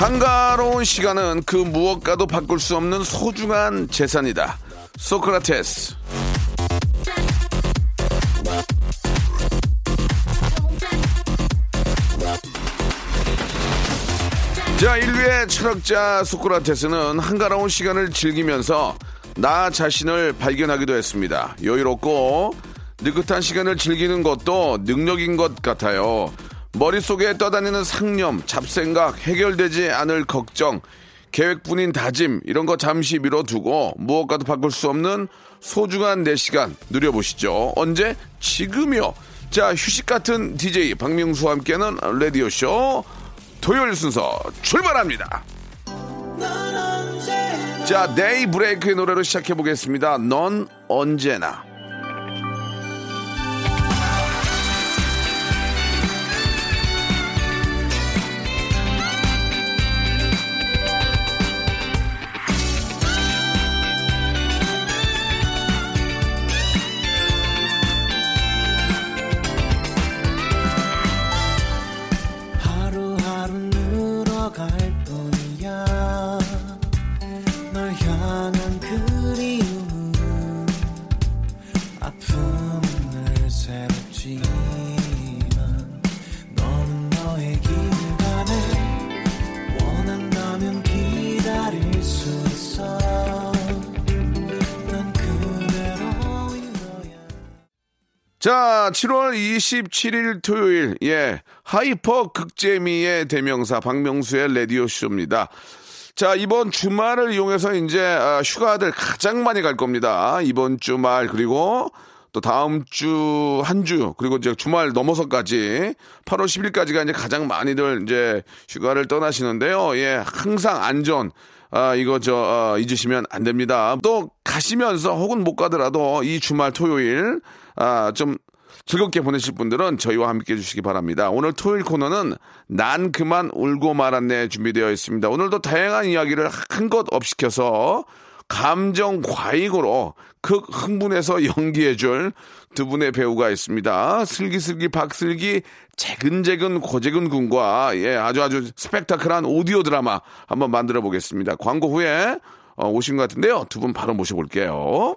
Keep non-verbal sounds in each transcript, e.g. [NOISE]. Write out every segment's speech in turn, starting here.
한가로운 시간은 그 무엇과도 바꿀 수 없는 소중한 재산이다 소크라테스 자, 인류의 철학자 소크라테스는 한가로운 시간을 즐기면서 나 자신을 발견하기도 했습니다. 여유롭고 느긋한 시간을 즐기는 것도 능력인 것 같아요. 머릿속에 떠다니는 상념, 잡생각, 해결되지 않을 걱정, 계획뿐인 다짐, 이런 거 잠시 미뤄두고 무엇과도 바꿀 수 없는 소중한 내 시간 누려보시죠. 언제? 지금이요. 자, 휴식 같은 DJ 박명수와 함께하는 라디오쇼 토요일 순서 출발합니다. 자, 데이브레이크의 노래로 시작해 보겠습니다. 넌 언제나. 자, 7월 27일 토요일, 예, hyper 극재미의 대명사 박명수의 라디오쇼입니다. 자, 이번 주말을 이용해서 이제 아, 휴가들 가장 많이 갈 겁니다. 이번 주말, 그리고 또 다음 주, 한 주, 그리고 이제 주말 넘어서까지 8월 10일까지가 이제 가장 많이들 이제 휴가를 떠나시는데요. 예, 항상 안전, 아, 이거 저, 어, 잊으시면 안 됩니다. 또 가시면서 혹은 못 가더라도 이 주말 토요일, 아, 좀 즐겁게 보내실 분들은 저희와 함께 해주시기 바랍니다. 오늘 토요일 코너는 난 그만 울고 말았네 준비되어 있습니다. 오늘도 다양한 이야기를 한것 없이 켜서 감정 과잉으로 극 흥분해서 연기해줄 두 분의 배우가 있습니다. 슬기슬기 박슬기 재근재근 고재근 군과 예 아주 아주 스펙타클한 오디오 드라마 한번 만들어 보겠습니다. 광고 후에 어, 오신 것 같은데요. 두 분 바로 모셔볼게요.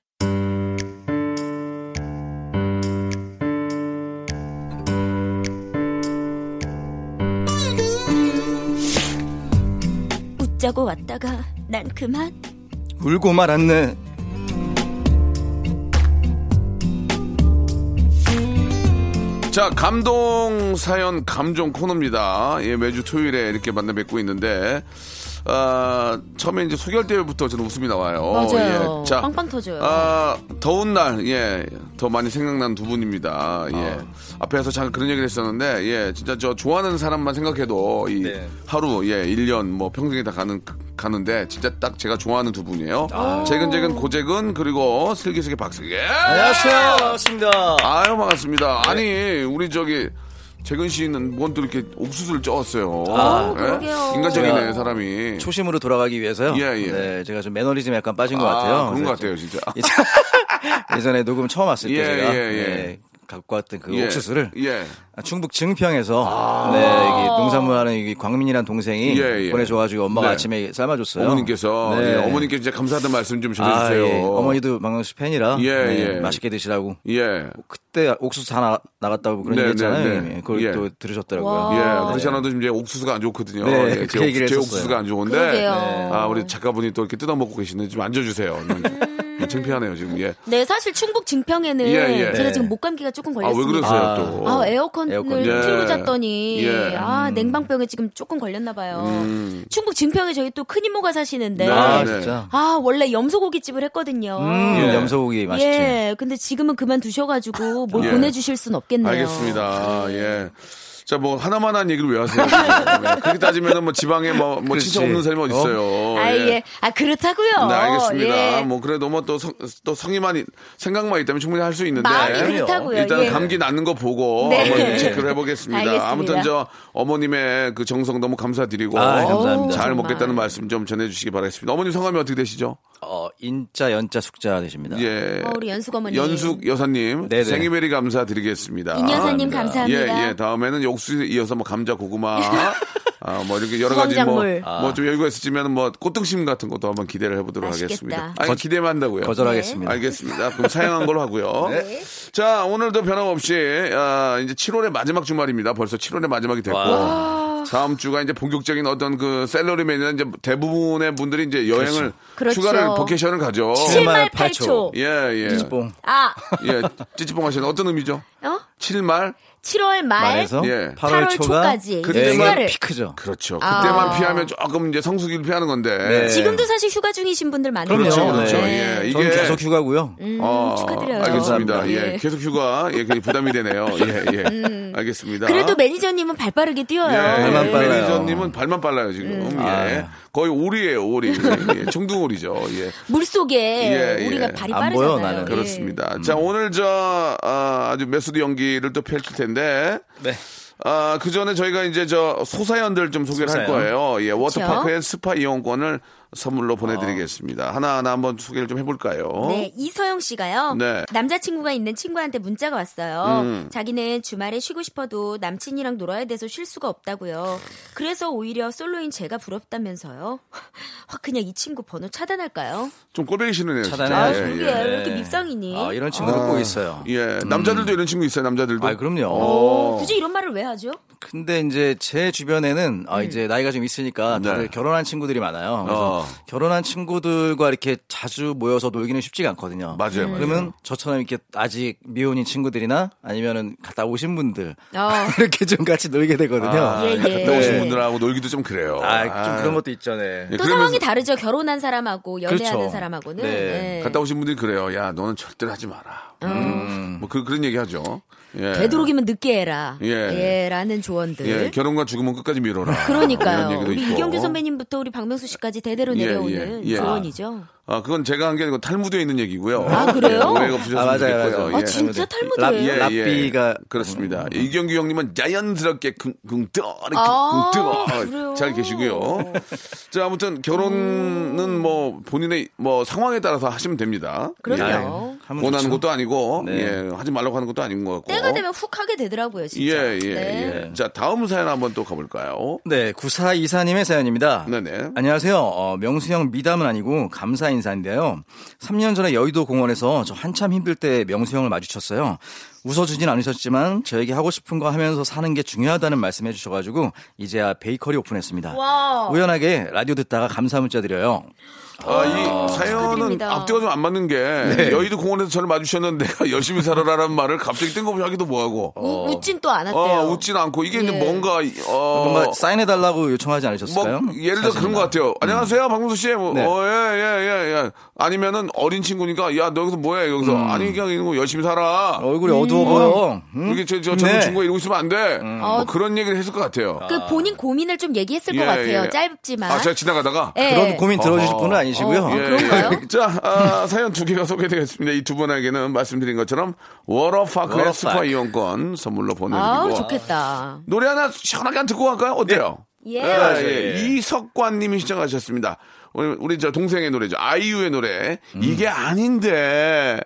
웃자고 왔다가 난 그만 울고 말았네. 자, 감동 사연 감정 코너입니다. 예, 매주 토요일에 이렇게 만나 뵙고 있는데, 아, 처음에 이제 소개할 때부터 저는 웃음이 나와요. 맞아요. 예. 자, 빵빵 터져요. 아, 더운 날, 예, 더 많이 생각나는 두 분입니다. 예. 아. 앞에서 잠깐 그런 얘기를 했었는데, 예, 진짜 저 좋아하는 사람만 생각해도 이 네. 하루, 예, 1년, 뭐 평생이 다 가는, 가는데, 진짜 딱 제가 좋아하는 두 분이에요. 아. 재근재근 고재근, 그리고 슬기슬기 박슬기. 안녕하세요. 반갑습니다. 아유 반갑습니다. 네. 아니 우리 저기 재근 씨는 뭔 또 이렇게 옥수수를 쪄왔어요. 아, 예? 그러게요. 인간적이네 사람이. 초심으로 돌아가기 위해서요. 예, 예. 네, 제가 좀 매너리즘에 약간 빠진 것 아, 같아요. 그런 것 같아요 진짜. 예전- [LAUGHS] 예전에 녹음 처음 왔을 때 예, 제가 예, 예. 네, 갖고 왔던 그 예. 옥수수를 예. 충북 증평에서 네, 이게 농산물하는 이 광민이라는 동생이 예, 예. 보내줘가지고 엄마가 네. 아침에 삶아줬어요. 어머님께서 네. 예, 어머님께 진짜 감사하다는 말씀 좀 아, 전해주세요. 예. 어머니도 박명수 팬이라 예, 네, 예. 맛있게 드시라고 예. 그때 옥수수 다 나, 나갔다고 그런 네, 얘기 했잖아요. 네, 네. 예, 그걸 예. 또 들으셨더라고요. 와. 예, 그렇지 않아도 이제 옥수수가 안 좋거든요. 네, 예, 그 제, 옥-. 옥수수가 안 좋은데. 아, 우리 작가분이 또 이렇게 뜯어먹고 계시는데 좀 앉아주세요. 예, 창피하네요 지금. 예. 네, 사실 충북 증평에는 예, 예. 제가 네. 지금 목감기가 조금 아왜 걸렸습니다. 그러세요 아. 또? 아, 에어컨을 에어컨. 예. 틀고 잤더니 예. 아 냉방병에 지금 조금 걸렸나 봐요. 음. 충북 증평에 저희 또 큰 이모가 사시는데 네, 아, 네. 진짜. 아 원래 염소고기집을 했거든요. 음, 예. 염소고기 맛있지. 예, 근데 지금은 그만 두셔 가지고 뭘 예. 보내 주실 순 없겠네요. 알겠습니다. 예. 자, 뭐, 하나만 한 얘기를 왜 하세요? 네. [LAUGHS] 그렇게 따지면은 뭐 지방에 뭐, 뭐. 친척 없는 사람이 어디 있어요. 아, 예. 아, 그렇다고요. 네, 알겠습니다. 예. 뭐, 그래도 뭐 또, 성, 또 성의만, 이- 생각만 있다면 충분히 할 수 있는데. 그렇다고요. 일단 예. 감기 낫는 거 보고 네. 한번 체크를 해보겠습니다. 알겠습니다. 아무튼 저 어머님의 그 정성 너무 감사드리고 아, 감사합니다. 잘 정말. 먹겠다는 말씀 좀 전해주시기 바라겠습니다. 어머님 성함이 어떻게 되시죠? 어, 인자, 연자, 숙자 되십니다. 예. 어, 우리 연숙 어머니. 연숙 여사님 네네. 생일베리 감사드리겠습니다. 인 여사님 아, 감사합니다. 예, 예. 다음에는 옥수수 이어서 뭐 감자, 고구마, [LAUGHS] 아, 뭐 이렇게 여러 가지 뭐, 수원작물. 뭐좀 여유가 있으면 뭐 꽃등심 같은 것도 한번 기대를 해보도록 맛있겠다. 하겠습니다. 아니, 기대만 한다고요. 거절하겠습니다. 알겠습니다. 그럼 사양한 걸로 하고요. [LAUGHS] 네. 자, 오늘도 변함없이, 아, 이제 7월의 마지막 주말입니다. 벌써 7월의 마지막이 됐고. 다음 주가 이제 본격적인 어떤 그 셀러리맨이나 이제 대부분의 분들이 이제 여행을 그렇죠. 휴가를 버케이션을 가죠. 7말 8초. 8초. 예, 예. 뽕. 아, 예, 찌찌뽕 하시는 어떤 의미죠? 어? 7말? 7월 말. 말에서 예. 8월 8월 초가 초까지 그때만. 피크죠. 그렇죠. 아. 그때만 피하면 조금 이제 성수기를 피하는 건데. 네. 지금도 사실 휴가 중이신 분들 많으죠. 그렇죠, 그럼요. 그렇죠. 네. 예, 이게 저는 계속 휴가고요. 음, 어, 축하드려요. 알겠습니다. 감사합니다. 예, 예. 계속 휴가, 예, 굉장히 부담이 되네요. 예, 예. 알겠습니다. 그래도 매니저님은 발 빠르게 뛰어요. 예, 발만 예, 빨라요. 매니저님은 발만 빨라요, 지금. 아, 예. 예. 거의 오리예요, 오리. 예, 청둥오리죠. 예. 물 속에 예, 우리가 예. 발이 안 빠르잖아요. 보여, 나는. 예. 그렇습니다. 자, 오늘 저, 아, 주 메소드 연기를 또 펼칠 텐데. 네. 아, 그 전에 저희가 이제 저 소사연들 좀 소개를 할 소사연. 거예요. 예, 워터파크의 그렇죠. 스파 이용권을 선물로 보내드리겠습니다. 하나하나 한번 소개를 좀 해볼까요? 네, 이서영 씨가요. 네. 남자친구가 있는 친구한테 문자가 왔어요. 음. 자기는 주말에 쉬고 싶어도 남친이랑 놀아야 돼서 쉴 수가 없다고요. 그래서 오히려 솔로인 제가 부럽다면서요. [LAUGHS] 확 그냥 이 친구 번호 차단할까요? 좀 꼴보기 싫으네요. 진짜. 차단해요. 아, 예, 그게 예. 왜 이렇게 밉상이니? 아, 이런 친구들 꼭 있어요. 예, 남자들도 이런 친구 있어요, 남자들도. 아, 그럼요. 어, 굳이 이런 말을 왜 하죠? 근데 이제 제 주변에는 아, 이제 나이가 좀 있으니까 다들 네. 결혼한 친구들이 많아요. 그래서 어. 결혼한 친구들과 이렇게 자주 모여서 놀기는 쉽지가 않거든요. 맞아요, 맞아요. 그러면 저처럼 이렇게 아직 미혼인 친구들이나 아니면은 갔다 오신 분들 어. [LAUGHS] 이렇게 좀 같이 놀게 되거든요. 아, 예, 예. 갔다 오신 분들하고 놀기도 좀 그래요. 아, 좀 그런 것도 있죠, 네. 예, 또 그러면서 상황이 다르죠. 결혼한 사람하고 연애하는 그렇죠. 사람하고는. 네. 네. 갔다 오신 분들이 그래요. 야, 너는 절대로 하지 마라. 음. 뭐 그, 그런 얘기 하죠. 예. 되도록이면 늦게 해라. 예. 예. 라는 조언들. 예, 결혼과 죽음은 끝까지 미뤄라. 그러니까요. 우리 있고. 이경규 선배님부터 우리 박명수 씨까지 대대로 예, 내려오는 예, 예. 조언이죠. 아, 그건 제가 한 게 아니고 탈무드에 있는 얘기고요. 아, 그래요? 예, 오해가 없으셨으면 아, 맞아요, 좋겠고요. 맞아요. 아, 예. 진짜 랍- 탈무드예요? 예, 랍비가 그렇습니다. 이경규 형님은 자연스럽게 긍긍떠 아, 긍긍떠 그래요? 잘 계시고요. 자 아무튼 결혼은 뭐 본인의 뭐 상황에 따라서 하시면 됩니다. 그럼요. 예. 원하는. 것도 아니고 네. 예, 하지 말라고 하는 것도 아닌 것 같고. 때가 되면 훅 하게 되더라고요, 진짜. 예, 예, 네. 예. 자 다음 사연 한번 또 가볼까요? 네, 9424님의 사연입니다. 네네. 안녕하세요. 어, 명수 형 미담은 아니고 감사 인사인데요. 3년 전에 여의도 공원에서 저 한참 힘들 때 명수 형을 마주쳤어요. 웃어주진 않으셨지만 저에게 하고 싶은 거 하면서 사는 게 중요하다는 말씀 해 주셔가지고 이제야 베이커리 오픈했습니다. 와. 우연하게 라디오 듣다가 감사 문자 드려요. 아, 이 사연은 축하드립니다. 앞뒤가 좀 안 맞는 게 여의도 공원에서 저를 마주쳤는데 내가 열심히 살아라라는 말을 갑자기 뜬금없이 하기도 뭐하고. 우- 웃진 또 않았대요. 어, 웃진 않고 이게 이제 예. 뭔가 어 뭔가 사인해달라고 요청하지 뭐 않으셨을까요? 예를 들어 그런 것 같아요. 안녕하세요, 박명수 씨. 뭐, 네. 어, 예, 예, 예, 예. 아니면은 어린 친구니까 야, 너 여기서 뭐해? 여기서 아니 그냥 이런 거 열심히 살아. 얼굴이 어두워 보여. 음? 이렇게 저, 저 젊은 네. 친구가 이러고 있으면 안 돼. 뭐 그런 얘기를 했을 것 같아요. 그 본인 고민을 좀 얘기했을 것 예, 같아요. 예. 짧지만. 아, 제가 지나가다가. 예. 그런 고민 들어주실 어허. 분은 아니시고요. 어, 그런가요? [LAUGHS] 자, 아, 사연 두 개가 소개되겠습니다. 이 두 분에게는 말씀드린 것처럼 워터파크의 워터파크. 스파 이용권 선물로 보내드리고 아우, 좋겠다. 노래 하나 시원하게 한 듣고 갈까요? 어때요? 예. 아, 예. 예. 이석관님이 신청하셨습니다. 우리, 우리 저 동생의 노래죠. 아이유의 노래. 이게 아닌데.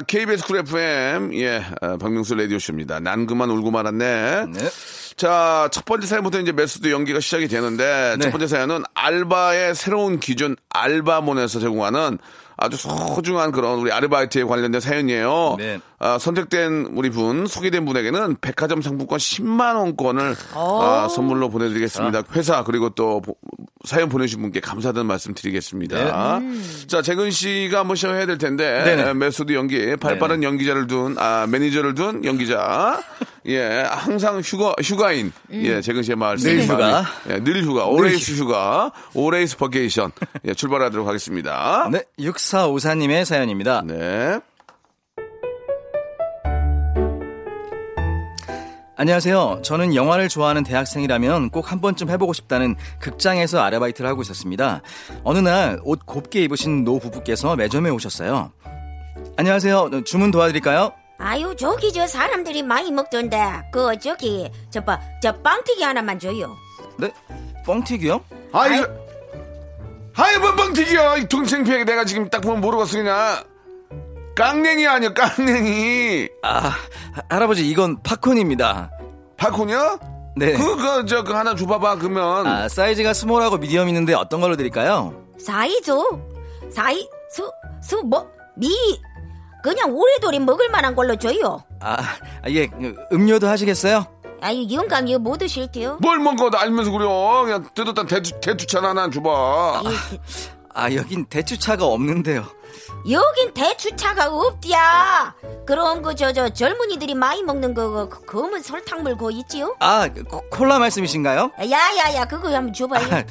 자, KBS 쿨 FM, 예, 어, 박명수 라디오쇼입니다. 난 그만 울고 말았네. 네. 자, 첫 번째 사연부터 이제 메소드 연기가 시작이 되는데, 네. 첫 번째 사연은 알바의 새로운 기준 알바몬에서 제공하는 아주 소중한 그런 우리 아르바이트에 관련된 사연이에요. 네. 아, 선택된 우리 분, 소개된 분에게는 백화점 상품권 10만원권을 아, 선물로 보내드리겠습니다. 회사, 그리고 또 보- 사연 보내주신 분께 감사하다는 말씀 드리겠습니다. 자, 재근 씨가 한번 시작해야 될 텐데, 네네. 에, 메소드 연기, 발 빠른 연기자를 둔, 아, 매니저를 둔 연기자. [LAUGHS] 예, 항상 휴가, 휴가인. 예, 재근 씨의 말. 늘 휴가. 예, 늘 휴가. always 휴가. always vacation. 예, 출발하도록 하겠습니다. [LAUGHS] 네, 6454님의 사연입니다. 네. 안녕하세요. 저는 영화를 좋아하는 대학생이라면 꼭 한 번쯤 해보고 싶다는 극장에서 아르바이트를 하고 있었습니다. 어느 날 옷 곱게 입으신 노 부부께서 매점에 오셨어요. 안녕하세요. 주문 도와드릴까요? 아유 저기 저 사람들이 많이 먹던데 그 저기 저봐저 빵튀기 하나만 줘요. 네? 뻥튀기요? 아이, 아이, 뭐, 뻥튀기야. 이 동생피해 내가 지금 딱 보면 모르겠어, 그냥. 깡냉이 아니야, 깡냉이. 아, 하- 할아버지 이건 팝콘입니다. 팝콘이야? 네. 그, 그, 저, 그 하나 줘봐봐, 그러면. 아, 사이즈가 스몰하고 미디엄 있는데 어떤 걸로 드릴까요? 사이죠? 사이 수 수 뭐 미 그냥 오래도래 먹을 만한 걸로 줘요. 아, 아, 예, 그, 음료도 하시겠어요? 아유 영감 이거 뭐 드실게요? 뭘 먹어, 나 알면서 그려. 그냥 뜯었다 대추, 대추차 하나 줘봐. 아, 여긴 대추차가 없는데요. 여긴 대추차가 없디야. 그럼 그저저 젊은이들이 많이 먹는 거 그, 검은 설탕물 그거 있지요? 아, 코- 콜라 말씀이신가요? 야야야 그거 한번 줘봐요.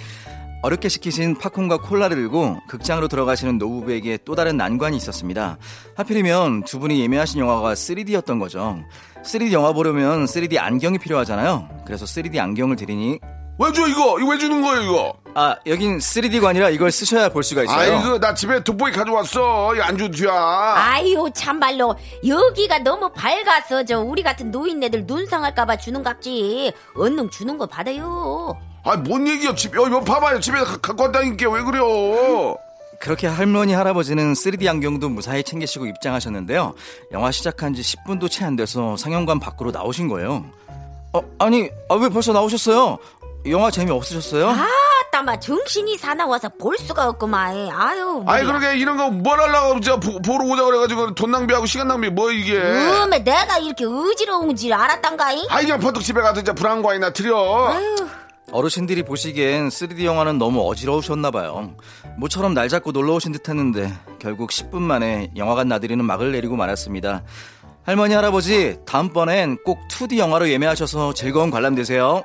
어렵게 시키신 팝콘과 콜라를 들고 극장으로 들어가시는 노부부에게 또 다른 난관이 있었습니다. 하필이면 두 분이 예매하신 영화가 3D였던 거죠. 3D 영화 보려면 3D 안경이 필요하잖아요. 그래서 3D 안경을 드리니 왜 줘, 이거? 이거 왜 주는 거예요, 이거? 아 여긴 3D가 아니라 이걸 쓰셔야 볼 수가 있어요. 아이고, 나 집에 돋보기 가져왔어. 이 안주 뒤야. 아유 참말로 여기가 너무 밝아서 저 우리 같은 노인네들 눈 상할까봐 주는 갑지 얼른 주는 거 받아요 아, 뭔 얘기야, 집, 여기 뭐 봐봐요. 집에 가- 갖고 왔다니까, 왜 그래요? 그렇게 할머니 할아버지는 3D 안경도 무사히 챙기시고 입장하셨는데요. 영화 시작한 지 10분도 채 안 돼서 상영관 밖으로 나오신 거예요. 어 아니 아, 왜 벌써 나오셨어요? 영화 재미 없으셨어요? 아 따마 정신이 사나워서 볼 수가 없구만 아유 아이, 머리야. 그러게, 이런 거 뭘 하려고, 저, 보- 보러 오자 그래가지고 돈 낭비하고 시간 낭비, 뭐, 이게. 음에 내가 이렇게 의지러운 줄 알았단가이 아이, 그냥 퍼뜩 집에 가서 이제 브라운과이나 드려. 어르신들이 보시기엔 3D 영화는 너무 어지러우셨나 봐요. 모처럼 날 잡고 놀러 오신 듯 했는데 결국 10분 만에 영화관 나들이는 막을 내리고 말았습니다. 할머니 할아버지 다음번엔 꼭 2D 영화로 예매하셔서 즐거운 관람 되세요.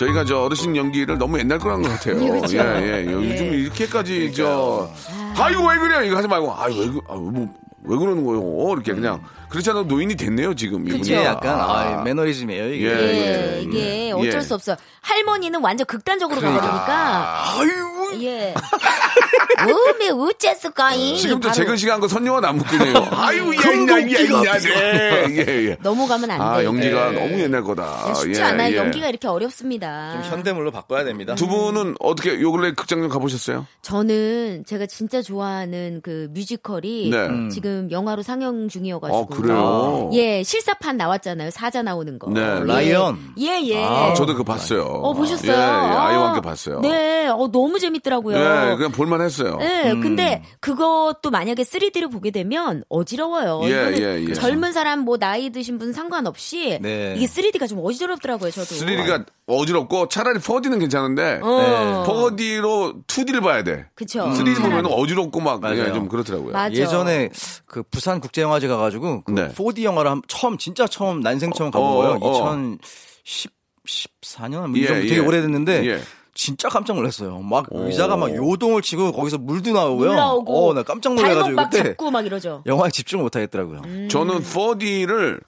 저희가 저 어르신 연기를 너무 옛날 거란 것 같아요. 그렇죠. 예, 예. 요즘 이렇게까지 저, 아이고, 왜 그래요? 이거 하지 말고, 아이, 왜, 그- 아, 뭐, 왜 그러는 거요? 이렇게 그냥. 그렇지 않아도 노인이 됐네요, 지금. 이분이. 약간 아. 아, 매너리즘이에요 이게. 예, 예, 예. 이게 예. 어쩔 수 없어 할머니는 완전 극단적으로 가버리니까 아이고. 예 [LAUGHS] 음에 어째을까이 지금도 재근 씨가 한 거 선녀와 [LAUGHS] 야, 야, 야, 야, 네. 예, 예. 넘어가면 안 아, 돼. 연기가 예. 너무 옛날 거다. 쉽지 예, 않아요. 예. 연기가 이렇게 어렵습니다. 좀 현대물로 바꿔야 됩니다. 두 분은 어떻게 요 근래 극장 좀 가보셨어요? 저는 제가 진짜 좋아하는 그 뮤지컬이 네. 음. 지금 영화로 상영 중이어가지고. 어, 그래요? 예, 실사판 나왔잖아요. 사자 나오는 거. 네, 예. 라이언. 예, 예. 아, 저도 그거 봤어요. 어, 보셨어요? 예, 예, 아이와 아, 함께 봤어요. 네, 어, 너무 재밌 더라고요. 예, 그냥 볼만 했어요. 네, 음. 근데 그것도 만약에 3D로 보게 되면 어지러워요. 예, 예, 예. 젊은 사람 뭐 나이 드신 분 상관없이 네. 이게 3D가 좀 어지럽더라고요, 저도. 3D가 어지럽고 차라리 4D는 괜찮은데 어. 4D로 2D를 봐야 돼. 그쵸. 3D 차라리. 보면 어지럽고 막 맞아요. 그냥 좀 그렇더라고요. 맞아. 예전에 그 부산 국제영화제 가가지고 그 네. 4D 영화를 한, 처음 진짜 처음 난생 처음 가본 어, 거예요. 어. 2014년 예, 되게 예. 오래됐는데 예. 진짜 깜짝 놀랐어요. 막 오. 의자가 막 요동을 치고 거기서 물도 나오고요. 물 나오고 어, 나 깜짝 놀라가지고 발목 막 그때 잡고 막 이러죠. [LAUGHS] 영화에 집중을 못 하겠더라고요. 음. 저는 4D를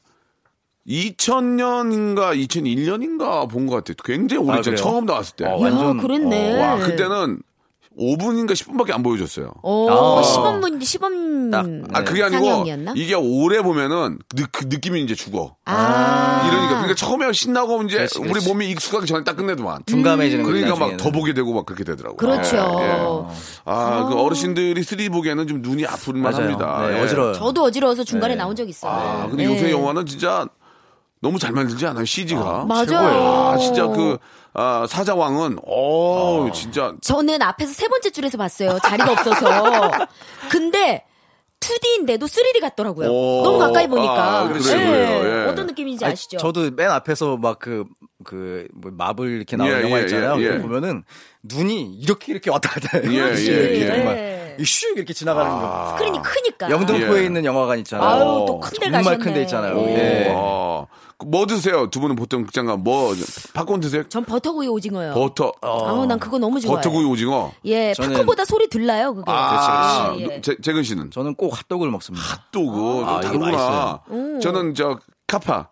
2000년인가 2001년인가 본 것 같아요. 굉장히 오래전 그래요? 처음 나왔을 때. 어, 와, 완전 야, 그랬네. 그때는 5분인가 10분밖에 안 보여줬어요. 오, 아. 시범문 시범 딱, 아 그게 아니고 상영이었나? 이게 오래 보면은 느, 그 느낌이 이제 죽어. 아. 이러니까 그러니까 처음에 신나고 이제 그렇지, 우리 그렇지. 몸이 익숙하기 전에 딱 끝내더만. 둔감해지는. 그러니까 막. 더 보게 되고 막 그렇게 되더라고요. 그렇죠. 예, 예. 아, 그 어르신들이 3D 보기에는 좀 눈이 아플만 맞아요. 합니다. 네, 예. 어지러워요. 저도 어지러워서 중간에 네. 나온 적 있어요. 아, 근데 네. 요새 영화는 진짜 너무 잘 만들지 않아요? CG가. 맞아요. 최고예요. 아, 진짜 그, 아, 사자왕은, 어 진짜. 저는 앞에서 세 번째 줄에서 봤어요. 자리가 없어서. [LAUGHS] 근데 2D인데도 3D 같더라고요. 오. 너무 가까이 보니까. 아, 그래요, 그래요. 예. 어떤 느낌인지 아니, 아시죠? 저도 맨 앞에서 막 그, 그, 뭐 마블 이렇게 나오는 예, 영화 예, 있잖아요. 예, 예. 그거 보면은 눈이 이렇게 이렇게 왔다 갔다 해요. 예, [LAUGHS] 이렇게 예, 이렇게 예. 정말 네. 이슈 이렇게 지나가는 거. 스크린이 크니까. 영등포에 예. 있는 영화관 있잖아요. 아유, 또 큰 데 정말 가셨네. 큰데 있잖아요. 오. 예. 어, 뭐 드세요? 두 분은 보통 극장 가면 뭐, 팝콘 드세요? 전 버터구이 오징어요. 버터. 아우, 난 그거 너무 좋아해. 버터구이 오징어. 예, 저는- 팝콘보다 소리 들나요, 그게. 아, 예, 예. 제, 재근 씨는? 저는 꼭 핫도그를 먹습니다. 핫도그. 아, 다르구나. 맛있어요. 저는 저, 카파.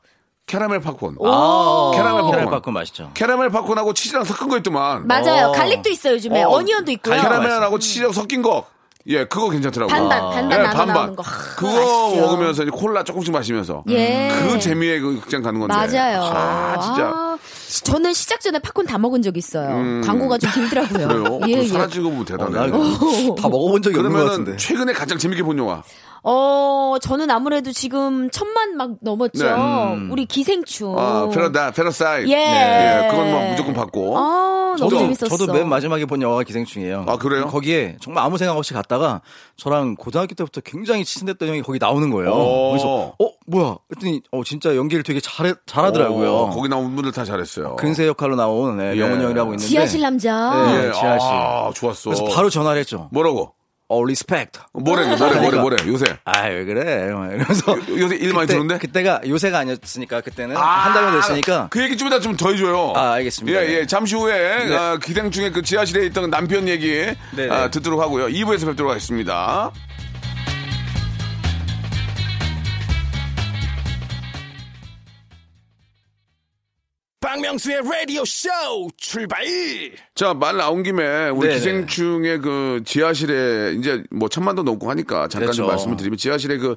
캐러멜 팝콘. 아, 캐러멜 팝콘. 캐러멜 팝콘 맛있죠. 캐러멜 팝콘하고 치즈랑 섞은 거 있더만. 맞아요. 어. garlic도 있어요, 요즘에. 어, 어, 니언도 있고요. 캐러멜하고 치즈랑 섞인 거. 예, 그거 괜찮더라고요. 반반, 반반 예, 나눠 나오는 거. 하, 그거 맛있죠. 먹으면서 이제 콜라 조금씩 마시면서. 예. 그 재미에 그 극장 가는 건데. 맞아요. 아, 진짜. 아, 저는 시작 전에 팝콘 다 먹은 적 있어요. 광고가 좀 길더라고요. 그래요? [LAUGHS] 예, 그 예. 사라진 거 보면 대단해. 나 이거 다 먹어본 적이 없는 것 그러면은 같은데. 최근에 가장 재밌게 본 영화. 어, 저는 아무래도 지금 천만 막 넘었죠. 네. 우리 기생충. 아, 페러다, parasite. 예. 예, 그건 뭐 무조건 봤고. 아, 너무 저도, 재밌었어. 저도 맨 마지막에 본 영화가 기생충이에요. 아, 그래요? 거기에 정말 아무 생각 없이 갔다가 저랑 고등학교 때부터 굉장히 친했던 형이 거기 나오는 거예요. 오. 그래서 어 뭐야? 했더니 어 진짜 연기를 되게 잘해 잘하더라고요. 어, 거기 나온 분들 다 잘했어요. 근세 역할로 나온 네, 예. 명훈 형이라고 있는데 지하실 남자. 네. 예, 지하 씨. 아, 좋았어. 그래서 바로 전화를 했죠. 뭐라고? 어 respect. 뭐래, 뭐래, 뭐래, 뭐래, 요새. 아 왜 그래? 이러면서 요- 요새 일 많이 들었는데? 그때가 요새가 아니었으니까 그때는 한 달만 됐으니까 그 얘기 좀 이따 좀 더 해줘요. 아, 알겠습니다. 예, 예. 잠시 후에, 네. 아, 기생충의 그 지하실에 있던 남편 얘기, 네, 아, 네. 듣도록 하고요. 2부에서 뵙도록 하겠습니다. 박명수의 라디오 쇼 출발! 자, 말 나온 김에 우리 네네. 기생충의 그 지하실에 이제 뭐 천만도 넘고 하니까 잠깐 좀 그렇죠. 말씀을 드리면 지하실에 그,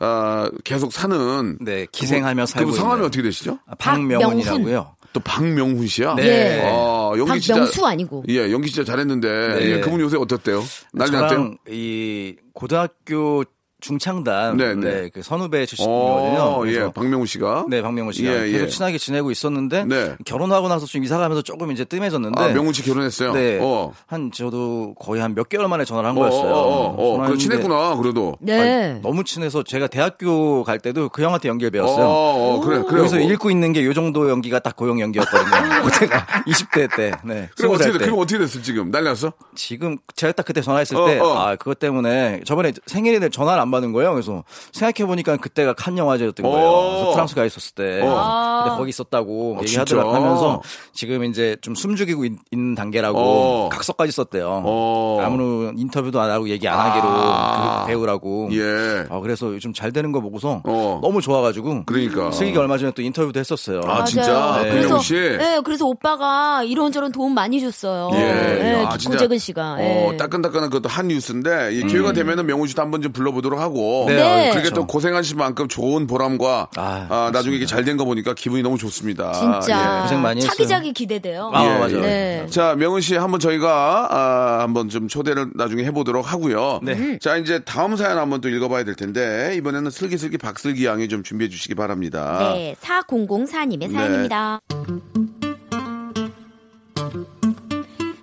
아, 계속 사는. 네, 기생하며 그분- 살고 그분 성함이 있는. 어떻게 되시죠? 아, 박명훈이라고요. 또 박명훈 씨야? 네. 예. 아, 연기 진짜. 박명수 아니고. 예, 연기 진짜 잘했는데. 네. 예, 그분 요새 어떻대요? 난리 났대요? 이 고등학교 중창단 네, 네, 네. 그 선후배 어, 출신이거든요. 예, 그래서 박명훈 씨가. 네, 박명훈 씨가 예, 계속 예. 친하게 지내고 있었는데 네. 결혼하고 나서 좀 이사 가면서 조금 이제 뜸해졌는데 아, 명훈 씨 결혼했어요? 네. 어. 한 저도 거의 한 몇 개월 만에 전화를 한 어, 거였어요. 어, 어, 어. 그래, 전화했는데 친했구나, 그래도. 네. 너무 친해서 제가 대학교 갈 때도 그 형한테 연기를 배웠어요. 어, 어, 그래, 그래. 여기서 읽고 있는 게 요 정도 연기가 딱 고용 연기였거든요. [LAUGHS] 그때가 20대 때. 네. 그럼 20살 어떻게, 돼? 때. 그럼 어떻게 됐어, 지금? 난리 났어? 지금 제가 딱 그때 전화했을 어, 때, 어. 아, 그것 때문에 저번에 생일에 전화를 안 받은 거예요. 그래서 생각해 보니까 그때가 칸 영화제였던 거예요. 어. 그래서 프랑스 가 있었을 때. 어. 근데 거기 있었다고 어, 얘기하더라고 진짜? 하면서 지금 이제 좀 숨죽이고 있, 는 단계라고 어. 각서까지 썼대요. 어. 아무런 인터뷰도 안 하고 얘기 안 하기로 아. 그 배우라고. 예. 어, 그래서 요즘 잘 되는 거 보고서 어. 너무 좋아가지고. 그러니까. 슬기가 얼마 전에 또 인터뷰도 했었어요. 아, 진짜? 네. 그래서, 씨? 네, 그래서 오빠가 이런저런 도움 많이 줬어요. 예. 네, 아, 진짜. 고재근 씨가. 어, 예. 따끈따끈한 그것도 한 뉴스인데, 이 기회가 되면은 명훈 씨도 한번 좀 불러보도록 하고. 네, 네. 그렇게 그렇죠. 또 고생하신 만큼 좋은 보람과, 아, 아, 나중에 이게 잘 된 거 보니까 기분이 너무 좋습니다. 진짜. 예, 고생 많이 했어요. 차기작이 기대돼요. 아, 예, 맞아요. 네. 자, 명은 씨 한번 저희가 아, 한번 좀 초대를 나중에 해보도록 하고요. 네. 자, 이제 다음 사연 한번 또 읽어봐야 될 텐데 이번에는 슬기슬기 박슬기 양이 좀 준비해 주시기 바랍니다. 네, 4004님의 네. 사연입니다.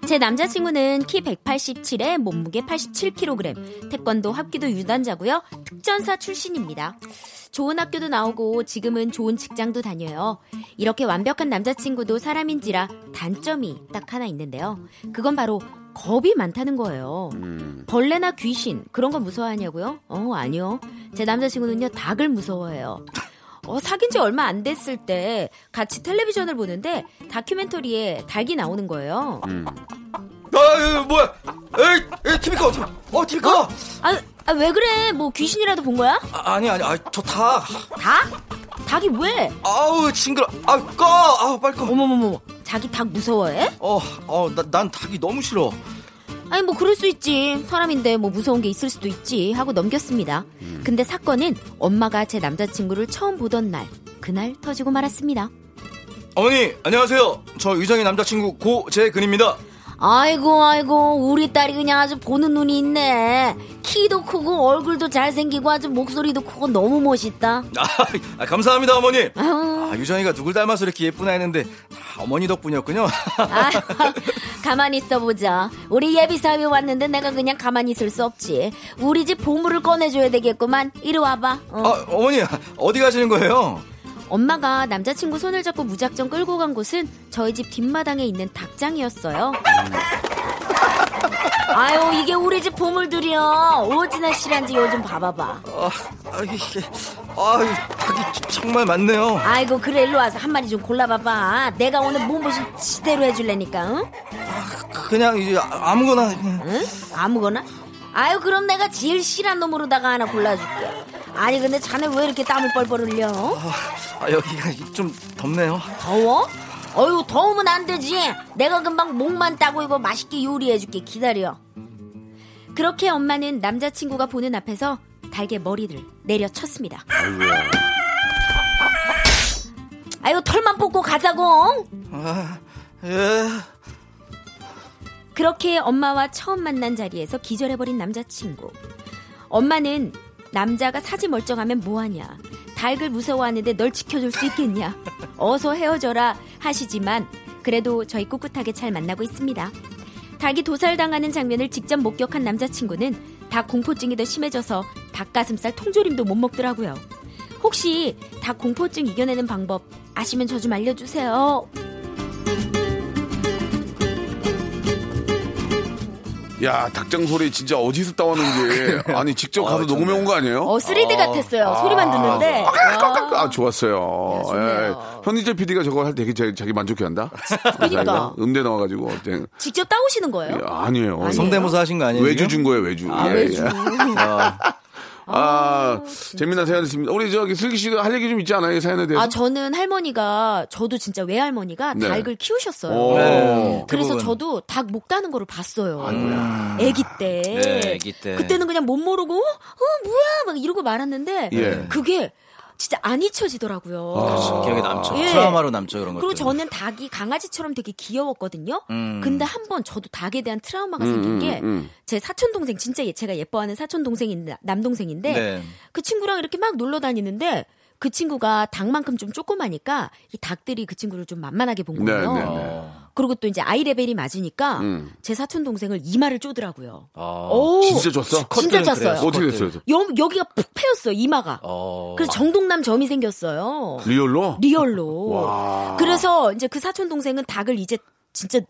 제 남자친구는 키 187에 몸무게 87kg, 태권도 합기도 유단자고요. 특전사 출신입니다. 좋은 학교도 나오고 지금은 좋은 직장도 다녀요. 이렇게 완벽한 남자친구도 사람인지라 단점이 딱 하나 있는데요. 그건 바로 겁이 많다는 거예요. 벌레나 귀신 그런 거 무서워하냐고요? 어 아니요. 제 남자친구는요 닭을 무서워해요. 어, 사귄 지 얼마 안 됐을 때 같이 텔레비전을 보는데 다큐멘터리에 닭이 나오는 거예요. 아, 뭐야? 에이, 에이, TV 꺼, 어, TV 꺼! 아, 아, 왜 그래? 뭐 귀신이라도 본 거야? 아, 아니, 아니, 아, 저 다. 닭? 닭이 왜? 아우, 징그러. 아, 꺼! 아, 빨리 꺼. 어머머머, 자기 닭 무서워해? 어, 어, 나, 난 닭이 너무 싫어. 아니 뭐 그럴 수 있지 사람인데 뭐 무서운 게 있을 수도 있지 하고 넘겼습니다. 근데 사건은 엄마가 제 남자친구를 처음 보던 날 그날 터지고 말았습니다. 어머니 안녕하세요. 저 유정이 남자친구 고재근입니다. 아이고 아이고 우리 딸이 그냥 아주 보는 눈이 있네. 키도 크고 얼굴도 잘생기고 아주 목소리도 크고 너무 멋있다. 아, 아, 감사합니다 어머니. 아유. 아, 유정이가 누굴 닮아서 이렇게 예쁘나 했는데 다 어머니 덕분이었군요. [LAUGHS] 아, [LAUGHS] 가만히 있어 보자. 우리 예비 사위 왔는데 내가 그냥 가만히 있을 수 없지. 우리 집 보물을 꺼내줘야 되겠구만. 이리 와봐. 어. 아, 어머니 어디 가시는 거예요? 엄마가 남자친구 손을 잡고 무작정 끌고 간 곳은 저희 집 뒷마당에 있는 닭장이었어요. 아유, 이게 우리 집 보물들이요. 오지나 실한지 요즘 봐봐봐. 아, 아 이게 아, 이 닭이 정말 많네요. 아이고, 그래, 일로 와서 한 마리 좀 골라봐봐. 내가 오늘 몸보신 지대로 해줄래니까, 응? 그냥 이제 아무거나 그냥. 응? 아무거나? 아유, 그럼 내가 제일 실한 놈으로다가 하나 골라줄게. 아니, 근데 자네 왜 이렇게 땀을 뻘뻘 흘려? 아, 여기가 좀 덥네요. 더워? 어휴 더우면 안 되지 내가 금방 목만 따고 이거 맛있게 요리해줄게 기다려 그렇게 엄마는 남자친구가 보는 앞에서 달게 머리를 내려쳤습니다 아유 털만 뽑고 가자고 예. 그렇게 엄마와 처음 만난 자리에서 기절해버린 남자친구. 엄마는 남자가 사지 멀쩡하면 뭐하냐. 닭을 무서워하는데 널 지켜줄 수 있겠냐. 어서 헤어져라 하시지만 그래도 저희 꿋꿋하게 잘 만나고 있습니다. 닭이 도살당하는 장면을 직접 목격한 남자친구는 닭 공포증이 더 심해져서 닭가슴살 통조림도 못 먹더라고요. 혹시 닭 공포증 이겨내는 방법 아시면 저 좀 알려주세요 야, 닭장 소리 진짜 어디서 따왔는지. 아니, 직접 가서 아, 녹음해. 온 거 아니에요? 어 3D 같았어요 소리만 듣는데 와. 아, 좋았어요. 야, 좋네요. 예. 현희재 PD가 저거 할 때 되게 자기, 자기 만족해 한다? 그러니까. 음대 나와가지고. 그냥, 직접 따오시는 거예요? 예, 아니에요. 아니에요? 성대모사 하신 거 아니에요? 외주? 준 거예요, 외주. 아, 예, 외주. 예. 아, 아, 재미난 사연이었습니다. 우리 저기 슬기 씨가 할 얘기 좀 있지 않아요? 이 사연에 대해서? 아, 저는 할머니가, 저도 진짜 외할머니가 네. 닭을 키우셨어요. 오. 네. 그래서 대부분. 저도 닭목 따는 거를 봤어요. 아기 때. 네, 아기 때. 그때는 그냥 못 모르고, 어, 뭐야? 막 이러고 말았는데, 예. 그게 진짜 안 잊혀지더라고요. 아. 기억에 남죠. 예. 트라우마로 남죠 그런 것들. 그리고 저는 닭이 강아지처럼 되게 귀여웠거든요. 음. 근데 한 번 저도 닭에 대한 트라우마가 음, 생긴 음, 게, 음. 제 사촌 동생 진짜 얘- 제가 예뻐하는 사촌 동생인데 남동생인데 네. 그 친구랑 이렇게 막 놀러 다니는데 그 친구가 닭만큼 좀 조그마니까 이 닭들이 그 친구를 좀 만만하게 본 네, 거예요. 네, 네. 그리고 또 이제 아이 레벨이 맞으니까 음. 제 사촌 동생을 이마를 쪼더라고요. 아, 오, 진짜 줬어? 진짜. 그래요. 어떻게. 됐어요? 여, 여기가 푹 패였어 이마가. 어. 그래서 정동남 점이 생겼어요. real로? real로. 와. 그래서 이제 그 사촌 동생은 닭을 이제 진짜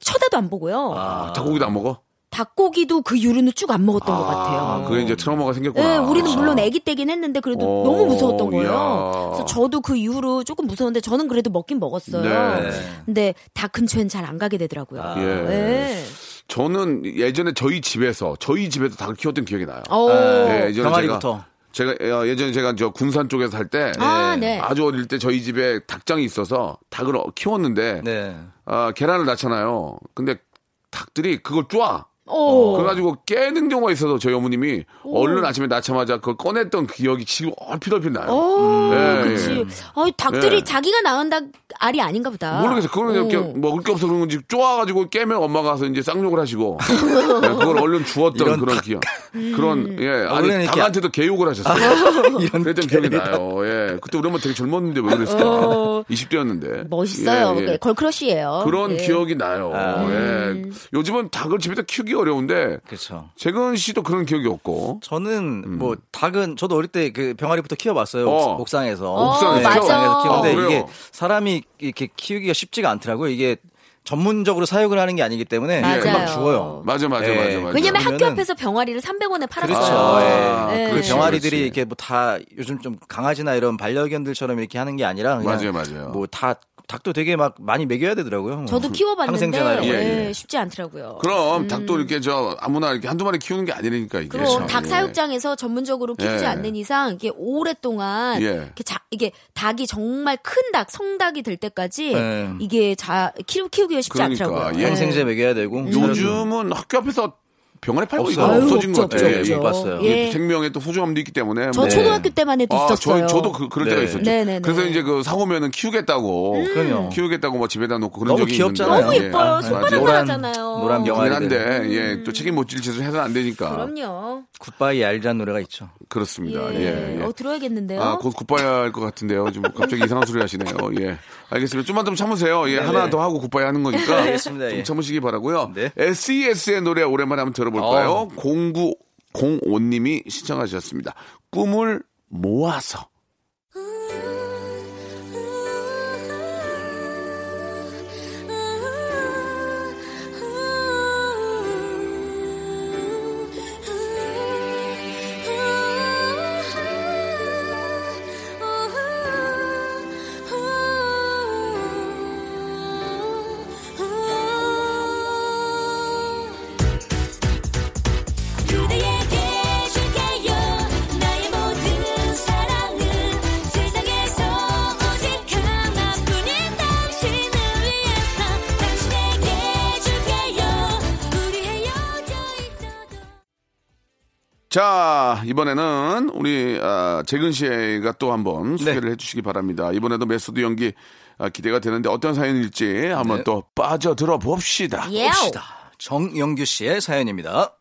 쳐다도 안 보고요. 아, 닭고기도 안 먹어? 닭고기도 그 이후로는 쭉 안 먹었던 것 아, 같아요. 그게 이제 트라우마가 생겼구나. 네, 우리는 물론 아기 때긴 했는데 그래도 오, 너무 무서웠던 거예요. 이야. 그래서 저도 그 이후로 조금 무서운데 저는 그래도 먹긴 먹었어요. 네. 근데 닭 근처엔 잘 안 가게 되더라고요. 아. 예. 네. 저는 예전에 저희 집에서, 저희 집에서 닭을 키웠던 기억이 나요. 오. 예, 예전에 병아리부터. 제가, 제가 어, 예전에 제가 저 군산 쪽에서 살 때, 아, 네. 아주 어릴 때 저희 집에 닭장이 있어서 닭을 어- 키웠는데, 네. 아, 계란을 낳잖아요. 근데 닭들이 그걸 쪼아. 오. 그래가지고 깨는 경우가 있어서 저희 어머님이 얼른 아침에 낳자마자 그걸 꺼냈던 기억이 지금 얼핏 얼핏 나요. 오, 예, 그치. 예. 어, 닭들이 예. 자기가 낳은 닭 알이 아닌가 보다. 모르겠어요. 그거는 오. 이렇게 먹을 게 없어 그런 건지 쪼아가지고 깨면 엄마가 가서 이제 쌍욕을 하시고 네, 그걸 얼른 주었던 그런 기억. 음. 그런 예 아니 닭한테도 개욕을 하셨어요. [LAUGHS] 이런 그랬던 기억이 나요. 예 그때 우리 엄마 되게 젊었는데 왜 그랬을까? 어. [LAUGHS] 20대였는데 멋있어요. 예, 예. 걸크러쉬예요. 그런 예. 기억이 나요. 아. 예. 요즘은 닭을 집에서 키우기 어려운데 그렇죠. 재근 씨도 그런 기억이 없고. 저는 뭐 닭은 저도 어릴 때 그 병아리부터 키워봤어요 음. 어. 옥- 옥상에서 옥상에서? 맞아. 옥상에서 키우는데 아, 그래요? 이게 사람이 이렇게 키우기가 쉽지가 않더라고요 이게 전문적으로 사육을 하는 게 아니기 때문에 맞아요. 금방 죽어요 맞아 맞아 예. 맞아 맞아. 왜냐면 학교 앞에서 병아리를 300원에 팔았어요. 그렇죠. 아, 예. 예. 그 병아리들이 그렇지. 이렇게 뭐 다 요즘 좀 강아지나 이런 반려견들처럼 이렇게 하는 게 아니라 그냥 맞아요, 맞아요. 뭐다 닭도 되게 막 많이 먹여야 되더라고요. 저도 키워봤는데 항생제나 이런 거. 예, 예. 쉽지 않더라고요. 그럼 닭도 이렇게 저 아무나 이렇게 한두 마리 키우는 게 아니니까 이게. 음. 그럼 참. 닭 예. 사육장에서 전문적으로 키우지 예. 않는 이상 이게 오랫동안 예. 이렇게 자, 이게 닭이 정말 큰 닭, 성닭이 될 때까지 예. 이게 자 키우, 키우기 키우기가 쉽지 그러니까, 않더라고요. 예. 항생제 먹여야 되고 요즘은 학교 앞에서 병원에 팔고 아유, 없어진 것 같아요. 예, 못 봤어요. 예. 생명의 또 소중함도 있기 때문에. 저 뭐. 초등학교 때만 해도 아, 있었어요. 저, 도 그, 그럴 네. 때가 있었죠. 네네네. 그래서 이제 그 사고면은 키우겠다고. 그럼요. 키우겠다고 뭐 집에다 놓고 그런 너무 적이 귀엽잖아요. 있는데. 너무 예뻐요. 예. 손바닥만 맞아요. 노란- 하잖아요. 노란 병아리. 한데, 예, 또 책임 못 질 짓을 해서는 안 되니까. 그럼요. 굿바이 알자는 노래가 있죠. 그렇습니다. 예. 예, 예. 어, 들어야겠는데요. 아, 곧 굿바이 할 것 같은데요. 지금 갑자기 이상한 소리 하시네요. 예. 알겠습니다. 좀만 좀 참으세요. 예, 하나 더 하고 굿바이 하는 거니까. [LAUGHS] 알겠습니다. 좀 예. 참으시기 바라고요 네. SES의 노래 오랜만에 한번 들어 볼까요? 어. 0905님이 신청하셨습니다. 꿈을 모아서. 자, 이번에는 우리, 아, 재근 씨가 또 한번 소개를 해주시기 바랍니다. 이번에도 메소드 연기 아, 기대가 되는데 어떤 사연일지 한번 네. 또 빠져들어 봅시다. 예. 봅시다. 정영규 씨의 사연입니다.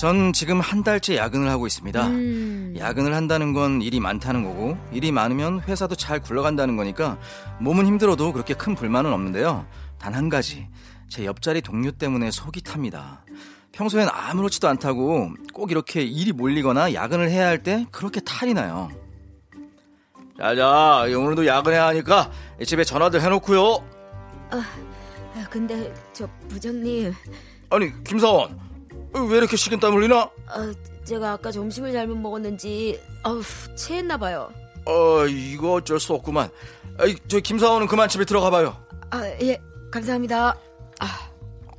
전 지금 한 달째 야근을 하고 있습니다. 음. 야근을 한다는 건 일이 많다는 거고, 일이 많으면 회사도 잘 굴러간다는 거니까 몸은 힘들어도 그렇게 큰 불만은 없는데요. 단 한 가지, 제 옆자리 동료 때문에 속이 탑니다. 평소엔 아무렇지도 않다고 꼭 이렇게 일이 몰리거나 야근을 해야 할 때 그렇게 탈이 나요. 자자, 오늘도 야근해야 하니까 집에 전화들 해놓고요. 아, 근데 저 부장님, 아니 김사원 왜 이렇게 식은땀 흘리나? 아, 제가 아까 점심을 잘못 먹었는지 아우 체했나 봐요. 어 이거 어쩔 수 없구만. 아이, 저 김사원은 그만 집에 들어가 봐요. 아, 예, 감사합니다.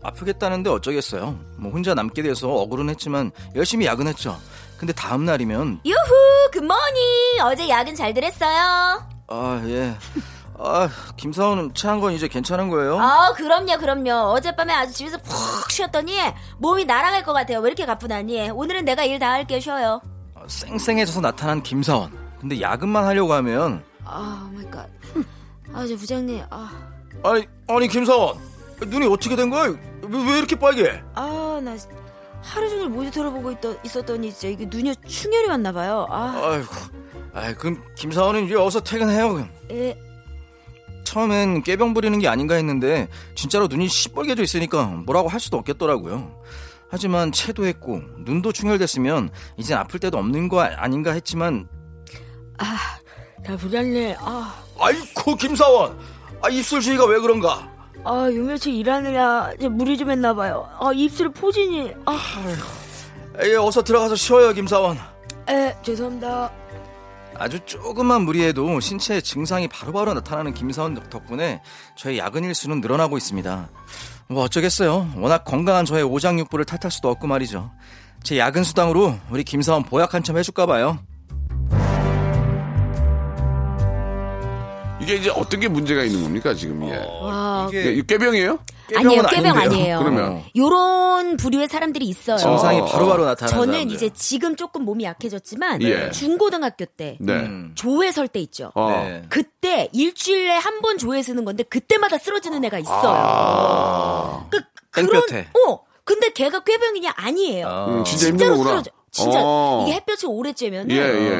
아프겠다는데 어쩌겠어요. 뭐 혼자 남게 돼서 억울은 했지만 열심히 야근했죠. 근데 다음 날이면 유후, 굿모닝. 어제 야근 잘들 했어요. 아 예. 아 김사원은 체한 건 이제 괜찮은 거예요? 아, 그럼요, 그럼요. 어젯밤에 아주 집에서 푹 쉬었더니 몸이 날아갈 것 같아요. 왜 이렇게 가뿐하니? 오늘은 내가 일 다 할게요, 쉬어요. 아, 쌩쌩해져서 나타난 김사원. 근데 야근만 하려고 하면 아, my god. 아, 저 부장님, 아, 아니 아니 김사원 눈이 어떻게 된 거야? 왜, 왜 이렇게 빨개? 아, 나 하루 종일 모니터를 보고 있더, 있었더니 진짜 이게 눈이 충혈이 왔나 봐요. 아, 아이고, 아이 그럼 김사원은 이제 어서 퇴근해요. 그럼. 예. 처음엔 꾀병 부리는 게 아닌가 했는데 진짜로 눈이 시뻘개져 있으니까 뭐라고 할 수도 없겠더라고요. 하지만 체도 했고 눈도 충혈됐으면 이젠 아플 때도 없는 거 아닌가 했지만 야, 부장님, 아, 아이고 김사원 아 입술 주위가 왜 그런가 아, 요 며칠 일하느라 이제 무리 좀 했나 봐요. 아, 입술 포진이, 아, 에이, 어서 들어가서 쉬어요 김사원 에, 죄송합니다. 아주 조금만 무리해도 신체에 증상이 바로바로 나타나는 김사원 덕분에 저의 야근 일수는 늘어나고 있습니다. 뭐 어쩌겠어요. 워낙 건강한 저의 오장육부를 탓할 수도 없고 말이죠. 제 야근 수당으로 우리 김사원 보약 한참 해줄까 봐요. 이게 이제 어떤 게 문제가 있는 겁니까, 지금? 예. 와, 예, 이게 꾀병이에요? 아니에요, 꾀병 아닌데요. 아니에요. 그러면? 요런 부류의 사람들이 있어요. 증상이 바로바로 나타나는 저는 사람들. 이제 지금 조금 몸이 약해졌지만 예. 중고등학교 때 네. 음. 조회 설 때 있죠. 어. 네. 그때 일주일에 한 번 조회 쓰는 건데 그때마다 쓰러지는 애가 있어요. 아. 그, 그런 땡볕에. 어 근데 걔가 꾀병이냐 아니에요. 어. 음, 진짜 힘든구나. 쓰러져. 진짜 어. 이게 햇볕이 오래 쬐면은 예,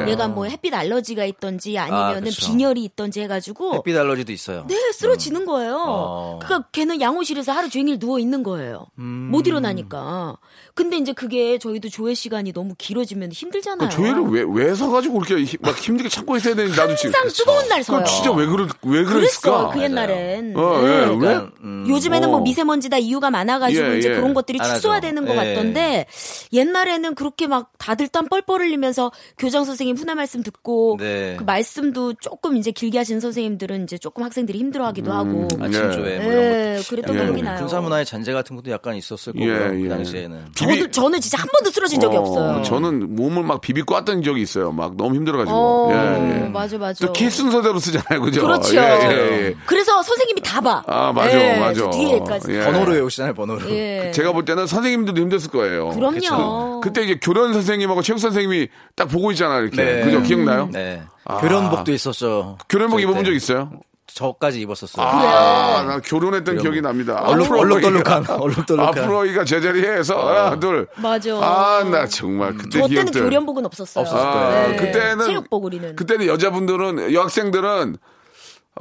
예. 얘가 뭐 햇빛 알러지가 있던지 아니면은 그쵸. 빈혈이 있던지 해가지고 햇빛 알러지도 있어요. 네 쓰러지는 거예요. 어. 그러니까 걔는 양호실에서 하루 종일 누워 있는 거예요. 음. 못 일어나니까. 근데 이제 그게 저희도 조회 시간이 너무 길어지면 힘들잖아요. 그 조회를 왜, 왜 서가지고 그렇게 힘- 막 힘들게 참고 있어야 되는지 나도 지금. 항상 뜨거운 날 서요. 그건 진짜 왜, 그러, 왜 그랬을까? 그 옛날엔. 어, 네. 예, 왜? 그러니까, 음, 요즘에는 뭐 어. 미세먼지다 이유가 많아가지고 예, 이제 예. 그런 것들이. 축소화되는 것 예. 같던데 옛날에는 그렇게 막막 다들 땀 뻘뻘 흘리면서 교장 선생님 훈화 말씀 듣고 네. 그 말씀도 조금 이제 길게 하시는 선생님들은 이제 조금 학생들이 힘들어하기도 하고. 아침 조회 뭐 이런 예. 그랬던 예. 기억이 나요. 군사 문화의 잔재 같은 것도 약간 있었을 거고요. 예, 그 예. 당시에는. 저도 저는 진짜 한 번도 쓰러진 적이 어, 없어요. 저는 몸을 막 비비고 왔던 적이 있어요. 막 너무 힘들어가지고. 어, 예, 예. 맞아 맞아. 또 키 순서대로 쓰잖아요, 그죠? 그렇죠. 예. 그래서 선생님이 다 봐. 아, 맞아, 예, 맞아. 저 뒤에까지. 예. 번호로 외우시잖아요, 번호로. 예. 제가 볼 때는 선생님들도 힘들었을 거예요. 그럼요. 그때 이제 교련 선생님하고 체육 선생님이 딱 보고 있잖아요, 이렇게. 네. 그죠? 기억나요? 네. 아. 교련복도 있었죠. 교련복 입어본 때. 적 있어요? 저까지 입었었어요. 아, 나 결혼했던 기억이 납니다. 얼룩- 얼룩덜룩한, 얼룩덜룩한. 앞으로 어이가 제자리에 해서 하나, 둘. 맞아. 아, 나 정말 그때 저 때는 기억들. 교련복은 없었어요. 아, 네. 그때는 체육복 우리는. 그때는 여자분들은 여학생들은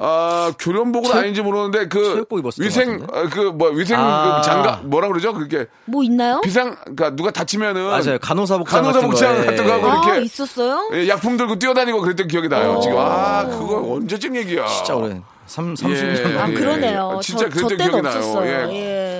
아 교련복은 체육- 아닌지 모르는데 그 체육복 입었을 위생 것그뭐 위생 아. 그 장갑 뭐라 그러죠 그렇게 뭐 있나요? 비상 그러니까 누가 다치면은 맞아요. 간호사 복장 간호사 같은. 같은 거 하고 아 이렇게 있었어요? 예, 약품 들고 뛰어다니고 그랬던 기억이 나요 어. 지금 아 그거 언제쯤 얘기야 진짜 오래. 3, 30년 예. 아. 그러네요. 아, 진짜 저, 때는 기억이 나요. 없었어요. 예.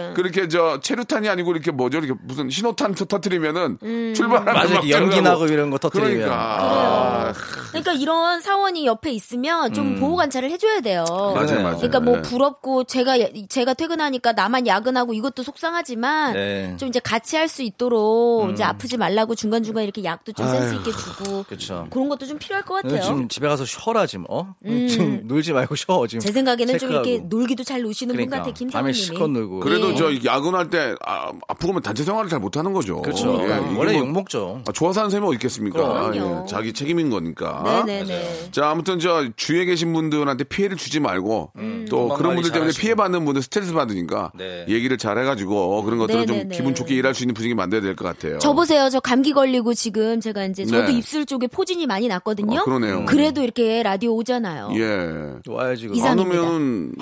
예. 그렇게 저 체류탄이 아니고 이렇게 뭐죠 이렇게 무슨 신호탄 터- 터트리면은 음. 출발하는. 막 연기 뛰어가고. 나고 이런 거 터뜨리면. 그러니까 아, 그러니까 이런 사원이 옆에 있으면 좀 음. 보호 관찰을 해줘야 돼요. 맞아요, 맞아요. 그러니까 뭐 네. 부럽고 제가 제가 퇴근하니까 나만 야근하고 이것도 속상하지만 네. 좀 이제 같이 할 수 있도록 이제 아프지 말라고 중간 중간 이렇게 약도 좀 센스 있게 주고 그쵸. 그런 것도 좀 필요할 것 같아요. 지금 집에 가서 쉬어라 지금 어? 지금 놀지 말고 쉬어 지금. 제 생각에는 좀 이렇게. 놀기도 잘 노시는 분 그러니까 같아 김 밤에. 실컷 놀고. 그래도 예. 저 야근할 때 아, 아프면 단체 생활을 잘 못하는 거죠. 그렇죠. 예, 이게 원래 뭐- 욕 먹죠. 아, 좋아서 하는 셈이 어디 있겠습니까? 그럼요. 예, 자기 책임인 거니까. 네네네. 자, 아무튼 저 주위에 계신 분들한테 피해를 주지 말고 또 도망 그런 관리 분들 때문에 잘하시고. 피해 받는 분들 스트레스 받으니까 네. 얘기를 잘 해가지고 그런 것들을 좀 네네네. 기분 좋게 일할 수 있는 분위기 만들어야 될 것 같아요. 저 보세요. 저 감기 걸리고 지금 제가 이제 저도 네. 입술 쪽에 포진이 많이 났거든요. 아, 그러네요. 그래도 이렇게 라디오 오잖아요. 예. 와야지. 그거. 안 이상입니다. 오면은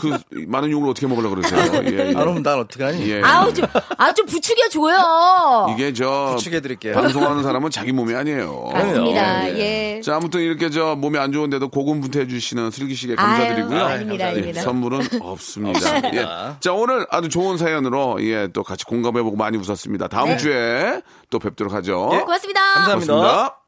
그 많은 욕을 어떻게 먹으려고 그러세요? [LAUGHS] 예, 예. 안 오면 난 어떡하니? 예. 아우 좀, 아좀 부추겨 줘요. 이게 저 부축해드릴게요. 방송하는 사람은 자기 몸이 아니에요. 맞습니다. 예, 예. 자, 아무튼 이렇게 저 몸이 안 좋은데도 고군분투해 주시는 슬기 씨께 감사드리고요. 아유, 아닙니다, 예, 아닙니다. 선물은 없습니다. 예. 자, 오늘 아주 좋은 사연으로 예, 또 같이 공감해보고 많이 웃었습니다. 다음 네. 주에 또 뵙도록 하죠. 고맙습니다. 감사합니다. 고맙습니다.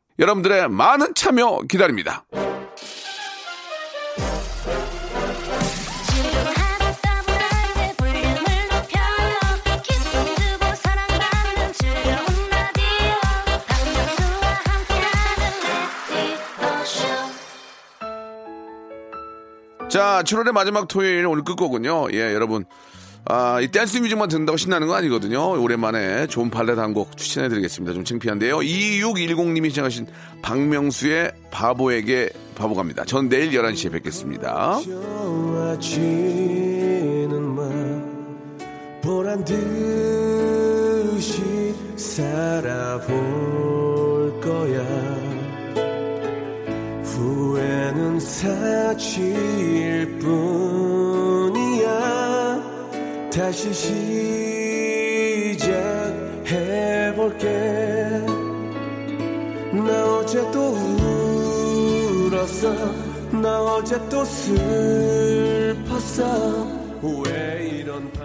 여러분들의 많은 참여 기다립니다. 자, 7월의 마지막 토요일 오늘 끝곡은요. 예, 여러분. 아, 이 댄스 뮤직만 듣는다고 신나는 건 아니거든요. 오랜만에 좋은 발레 단곡 추천해 드리겠습니다. 좀 창피한데요. 2610님이 시청하신 박명수의 바보에게 바보 갑니다. 전 내일 11시에 뵙겠습니다. 보란 듯이 살아볼 거야 후회는 사치일 뿐이야 다시 시작해볼게. 나 어제 또 울었어. 나 어제 또 슬펐어. 왜 이런 밤